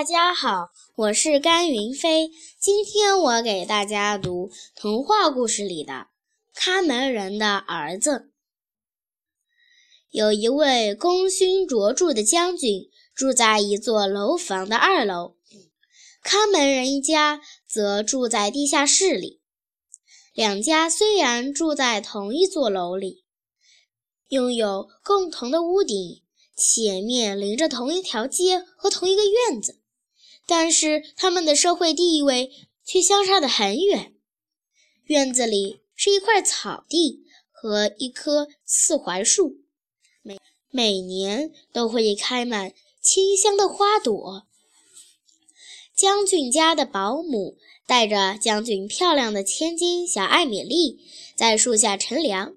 大家好，我是甘云飞。今天我给大家读童话故事里的《看门人的儿子》。有一位功勋卓著的将军，住在一座楼房的二楼；看门人一家则住在地下室里。两家虽然住在同一座楼里，拥有共同的屋顶，且面临着同一条街和同一个院子。但是他们的社会地位却相差得很远。院子里是一块草地和一棵刺槐树，每每年都会开满清香的花朵。将军家的保姆带着将军漂亮的千金小艾米丽在树下乘凉，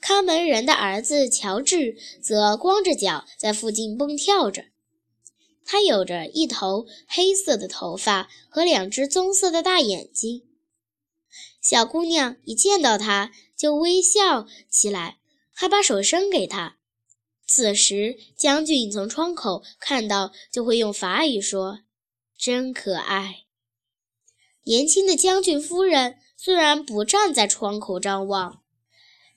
看门人的儿子乔治则光着脚在附近蹦跳着。他有着一头黑色的头发和两只棕色的大眼睛。小姑娘一见到他就微笑起来，还把手伸给他。此时，将军从窗口看到，就会用法语说：“真可爱。”年轻的将军夫人虽然不站在窗口张望，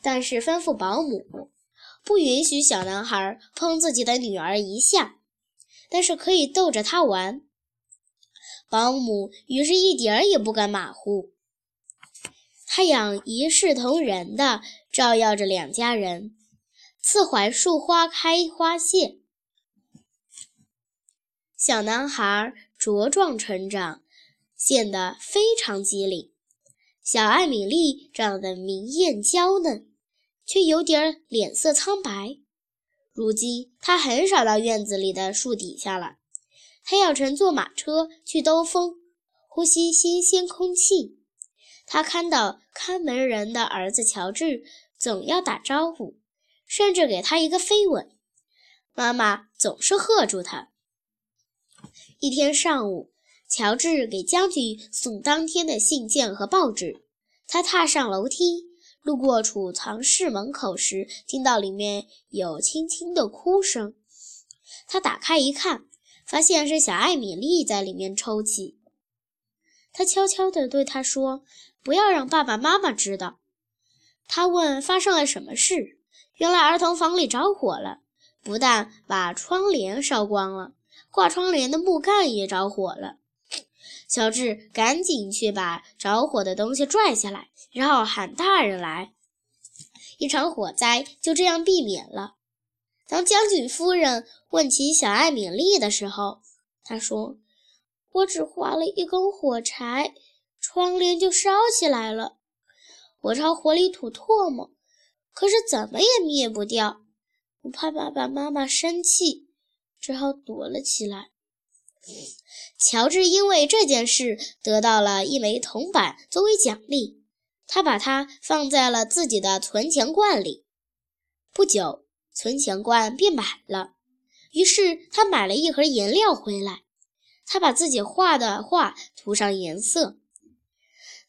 但是吩咐保姆不允许小男孩碰自己的女儿一下。但是可以逗着他玩，保姆于是一点儿也不敢马虎。太阳一视同仁地照耀着两家人，刺槐树花开花谢，小男孩茁壮成长，显得非常机灵。小艾米丽长得明艳娇嫩，却有点脸色苍白。如今，他很少到院子里的树底下了。他要乘坐马车去兜风，呼吸新鲜空气。他看到看门人的儿子乔治，总要打招呼，甚至给他一个飞吻。妈妈总是喝住他。一天上午，乔治给将军送当天的信件和报纸。他踏上楼梯。路过储藏室门口时，听到里面有轻轻的哭声。他打开一看，发现是小艾米丽在里面抽泣。他悄悄地对她说：“不要让爸爸妈妈知道。”他问发生了什么事。原来儿童房里着火了，不但把窗帘烧光了，挂窗帘的木杆也着火了。乔治赶紧去把着火的东西拽下来，然后喊大人来。一场火灾就这样避免了。当将军夫人问起小艾米丽的时候，她说：“我只划了一根火柴，窗帘就烧起来了。我朝火里吐唾沫，可是怎么也灭不掉。我怕爸爸妈妈生气，只好躲了起来。”乔治因为这件事得到了一枚铜板作为奖励，他把它放在了自己的存钱罐里。不久，存钱罐变满了，于是他买了一盒颜料回来。他把自己画的画涂上颜色，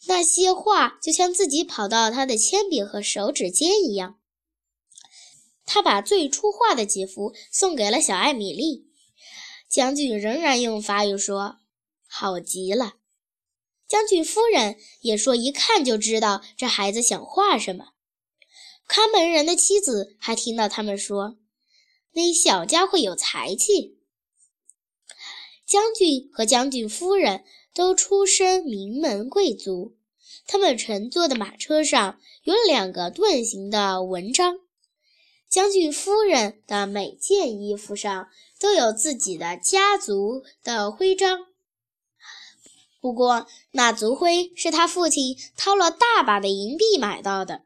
那些画就像自己跑到他的铅笔和手指间一样。他把最初画的几幅送给了小艾米丽。将军仍然用法语说：“好极了。”将军夫人也说：“一看就知道这孩子想画什么。”看门人的妻子还听到他们说：“那小家伙有才气。”将军和将军夫人都出身名门贵族，他们乘坐的马车上有两个盾形的纹章。将军夫人的每件衣服上都有自己的家族的徽章，不过那族徽是他父亲掏了大把的银币买到的。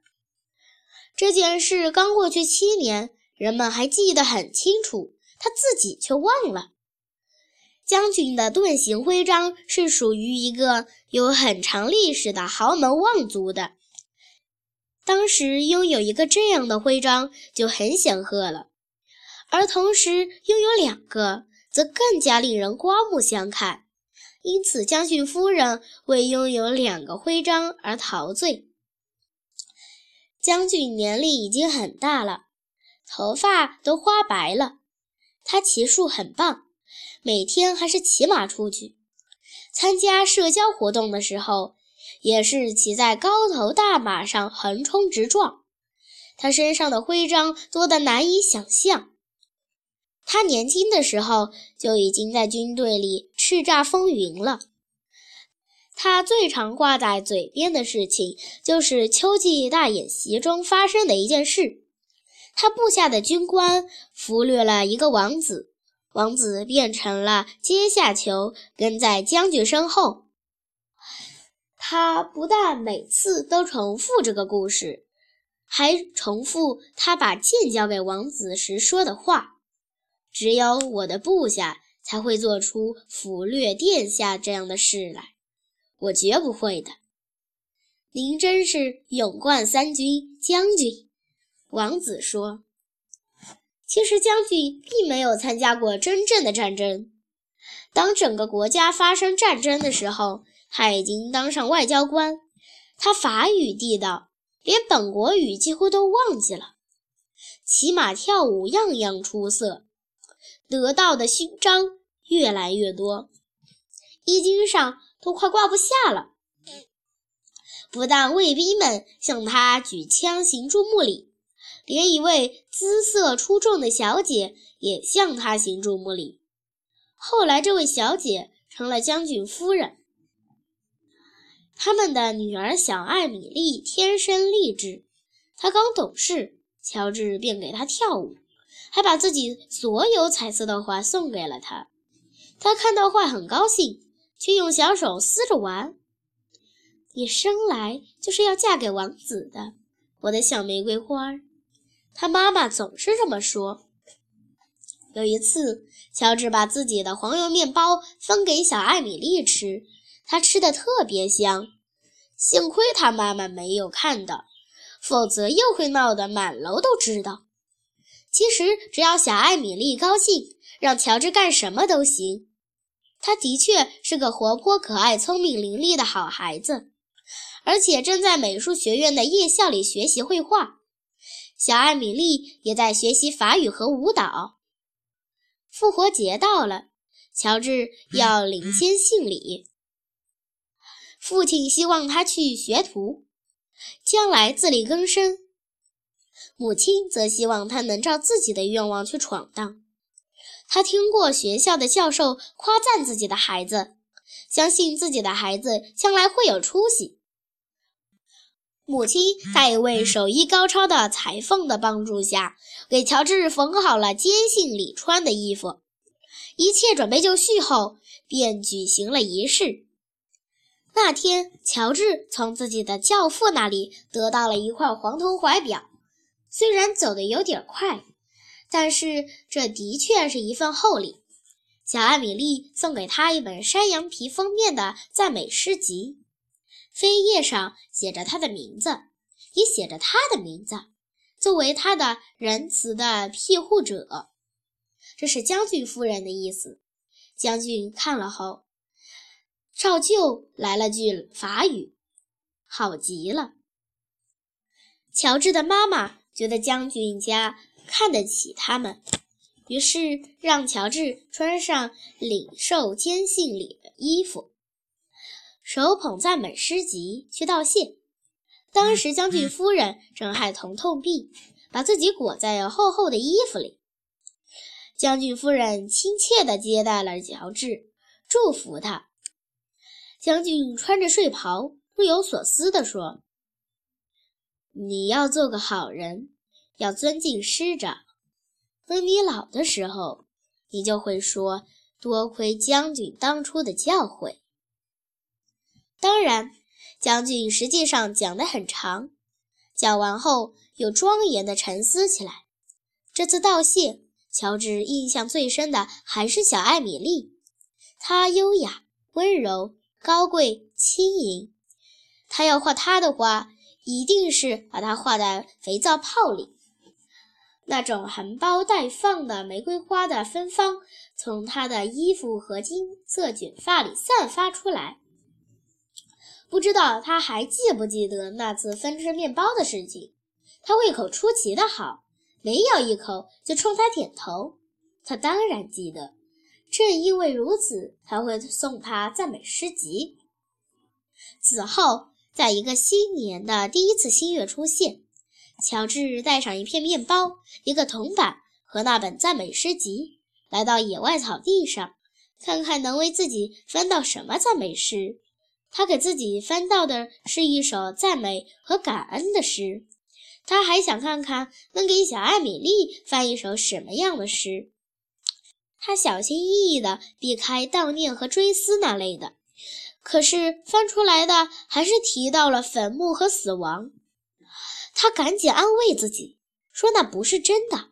这件事刚过去七年，人们还记得很清楚，他自己却忘了。将军的盾形徽章是属于一个有很长历史的豪门望族的。当时拥有一个这样的徽章就很显赫了，而同时拥有两个则更加令人刮目相看。因此，将军夫人为拥有两个徽章而陶醉。将军年龄已经很大了，头发都花白了。他骑术很棒，每天还是骑马出去参加社交活动的时候，也是骑在高头大马上横冲直撞。他身上的徽章多得难以想象。他年轻的时候就已经在军队里叱咤风云了。他最常挂在嘴边的事情，就是秋季大演习中发生的一件事：他部下的军官俘掠了一个王子，王子变成了阶下囚，跟在将军身后。他不但每次都重复这个故事，还重复他把剑交给王子时说的话：“只有我的部下才会做出俘掠殿下这样的事来。”我绝不会的。您真是勇冠三军将军，王子说。其实将军并没有参加过真正的战争。当整个国家发生战争的时候，他已经当上外交官。他法语地道，连本国语几乎都忘记了。骑马跳舞样样出色，得到的勋章越来越多，衣襟上。都快挂不下了。不但卫兵们向他举枪行注目礼，连一位姿色出众的小姐也向他行注目礼。后来，这位小姐成了将军夫人。他们的女儿小艾米丽天生丽质，她刚懂事，乔治便给她跳舞，还把自己所有彩色的画送给了她。她看到画很高兴。却用小手撕着玩。你生来就是要嫁给王子的，我的小玫瑰花。他妈妈总是这么说。有一次，乔治把自己的黄油面包分给小艾米丽吃，她吃的特别香。幸亏他妈妈没有看到，否则又会闹得满楼都知道。其实，只要小艾米丽高兴，让乔治干什么都行。他的确是个活泼可爱、聪明伶俐的好孩子，而且正在美术学院的夜校里学习绘画。小艾米丽也在学习法语和舞蹈。复活节到了，乔治要领先信礼。父亲希望他去学徒，将来自力更生；母亲则希望他能照自己的愿望去闯荡。他听过学校的教授夸赞自己的孩子，相信自己的孩子将来会有出息。母亲在一位手艺高超的裁缝的帮助下，给乔治缝好了坚信里穿的衣服。一切准备就绪后，便举行了仪式。那天，乔治从自己的教父那里得到了一块黄铜怀表，虽然走得有点快。但是这的确是一份厚礼。小艾米丽送给他一本山羊皮封面的赞美诗集，扉页上写着他的名字，也写着他的名字，作为他的仁慈的庇护者。这是将军夫人的意思。将军看了后，照旧来了句法语：“好极了。”乔治的妈妈觉得将军家。看得起他们，于是让乔治穿上领受坚信礼的衣服，手捧赞美诗集去道谢。当时将军夫人正害疼痛病，把自己裹在厚厚的衣服里。将军夫人亲切地接待了乔治，祝福他。将军穿着睡袍，若有所思地说：“你要做个好人。”要尊敬师长。等你老的时候，你就会说：“多亏将军当初的教诲。”当然，将军实际上讲得很长，讲完后又庄严地沉思起来。这次道谢，乔治印象最深的还是小艾米丽。她优雅、温柔、高贵、轻盈。他要画她的花，一定是把它画在肥皂泡里。那种含苞待放的玫瑰花的芬芳，从她的衣服和金色卷发里散发出来。不知道他还记不记得那次分吃面包的事情？他胃口出奇的好，每咬一口就冲他点头。他当然记得，正因为如此，才会送他赞美诗集。此后，在一个新年的第一次新月出现，乔治带上一片面包、一个铜板和那本赞美诗集，来到野外草地上，看看能为自己翻到什么赞美诗。他给自己翻到的是一首赞美和感恩的诗。他还想看看能给小艾米丽翻一首什么样的诗。他小心翼翼地避开悼念和追思那类的，可是翻出来的还是提到了坟墓和死亡。他赶紧安慰自己，说那不是真的。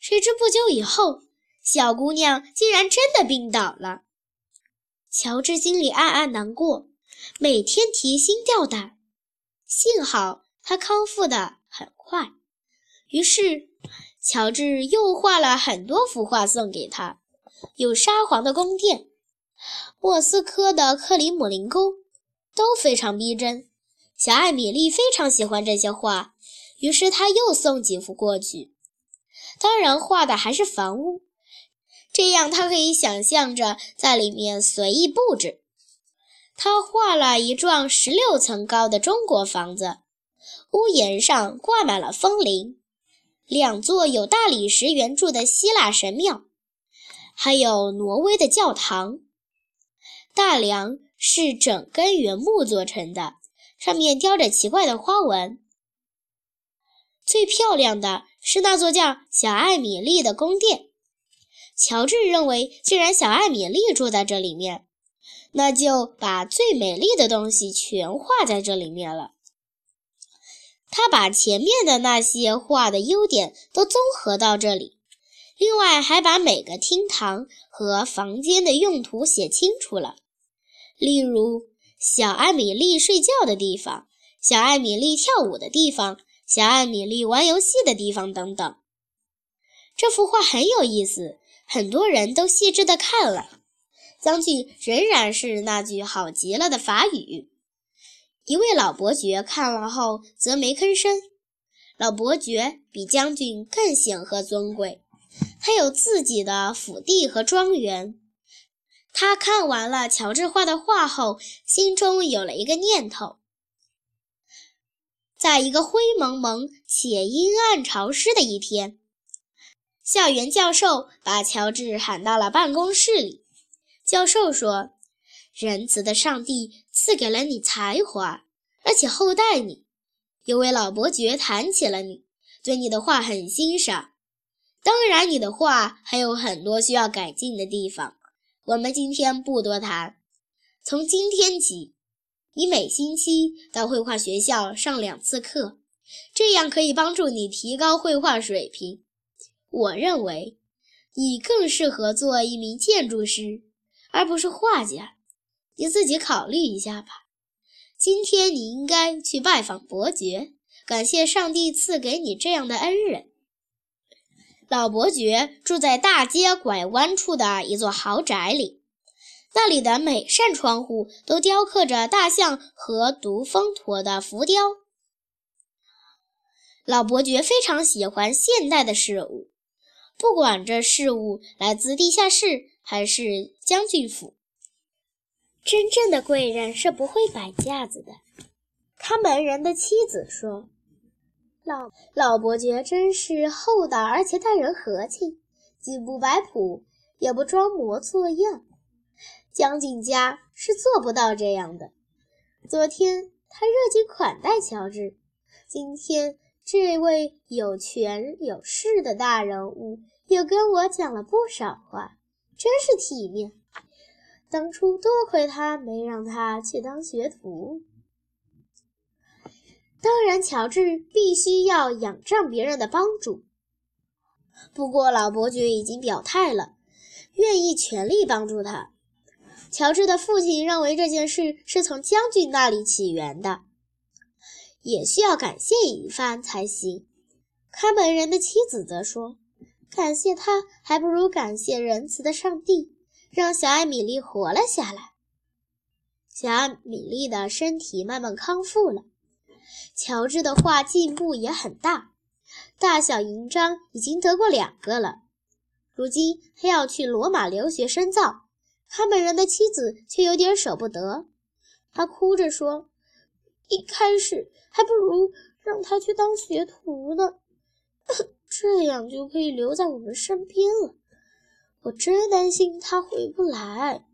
谁知不久以后，小姑娘竟然真的病倒了。乔治心里暗暗难过，每天提心吊胆。幸好。他康复得很快，于是乔治又画了很多幅画送给他，有沙皇的宫殿、莫斯科的克里姆林宫，都非常逼真。小艾米丽非常喜欢这些画，于是他又送几幅过去。当然，画的还是房屋，这样他可以想象着在里面随意布置。他画了一幢十六层高的中国房子。屋檐上挂满了风铃，两座有大理石圆柱的希腊神庙，还有挪威的教堂。大梁是整根原木做成的，上面雕着奇怪的花纹。最漂亮的是那座叫小艾米丽的宫殿。乔治认为，既然小艾米丽住在这里面，那就把最美丽的东西全画在这里面了。他把前面的那些画的优点都综合到这里，另外还把每个厅堂和房间的用途写清楚了。例如，小艾米丽睡觉的地方，小艾米丽跳舞的地方，小艾米丽玩游戏的地方等等。这幅画很有意思，很多人都细致地看了。将军仍然是那句好极了的法语。一位老伯爵看了后则没吭声。老伯爵比将军更显赫尊贵，他有自己的府邸和庄园。他看完了乔治画的画后，心中有了一个念头：在一个灰蒙蒙且阴暗潮湿的一天，校园教授把乔治喊到了办公室里。教授说。仁慈的上帝赐给了你才华，而且厚待你。有位老伯爵谈起了你，对你的画很欣赏。当然，你的画还有很多需要改进的地方。我们今天不多谈。从今天起，你每星期到绘画学校上两次课，这样可以帮助你提高绘画水平。我认为，你更适合做一名建筑师，而不是画家。你自己考虑一下吧。今天你应该去拜访伯爵，感谢上帝赐给你这样的恩人。老伯爵住在大街拐弯处的一座豪宅里，那里的每扇窗户都雕刻着大象和毒蜂驼的浮雕。老伯爵非常喜欢现代的事物，不管这事物来自地下室还是将军府。真正的贵人是不会摆架子的。看门人的妻子说：“老老伯爵真是厚道，而且待人和气，既不摆谱，也不装模作样。将军家是做不到这样的。昨天他热情款待乔治，今天这位有权有势的大人物又跟我讲了不少话，真是体面。”当初多亏他没让他去当学徒。当然，乔治必须要仰仗别人的帮助。不过，老伯爵已经表态了，愿意全力帮助他。乔治的父亲认为这件事是从将军那里起源的，也需要感谢一番才行。看门人的妻子则说：“感谢他，还不如感谢仁慈的上帝。”让小艾米丽活了下来。小艾米丽的身体慢慢康复了，乔治的画进步也很大，大小银章已经得过两个了。如今他要去罗马留学深造，看门人的妻子却有点舍不得。他哭着说：“一开始还不如让他去当学徒呢，这样就可以留在我们身边了。我真担心他回不来。”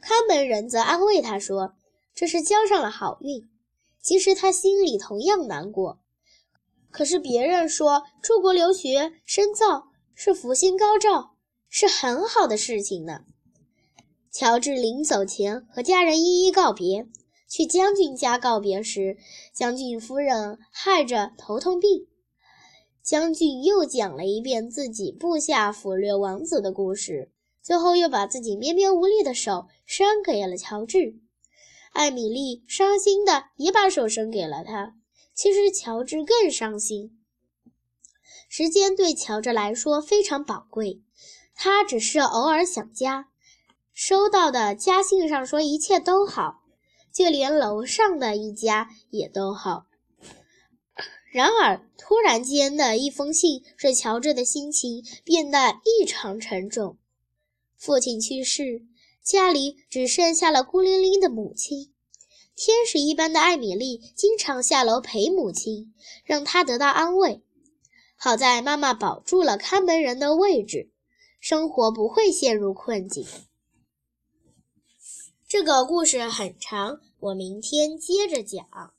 看门人则安慰他说：“这是交上了好运。”其实他心里同样难过。可是别人说出国留学深造是福星高照，是很好的事情呢。乔治临走前和家人一一告别。去将军家告别时，将军夫人害着头痛病。将军又讲了一遍自己部下俘掠王子的故事，最后又把自己绵绵无力的手伸给了乔治。艾米丽伤心的也把手伸给了他。其实乔治更伤心。时间对乔治来说非常宝贵，他只是偶尔想家。收到的家信上说一切都好，就连楼上的一家也都好。然而，突然间的一封信使乔治的心情变得异常沉重。父亲去世，家里只剩下了孤零零的母亲。天使一般的艾米丽经常下楼陪母亲，让她得到安慰。好在妈妈保住了看门人的位置，生活不会陷入困境。这个故事很长，我明天接着讲。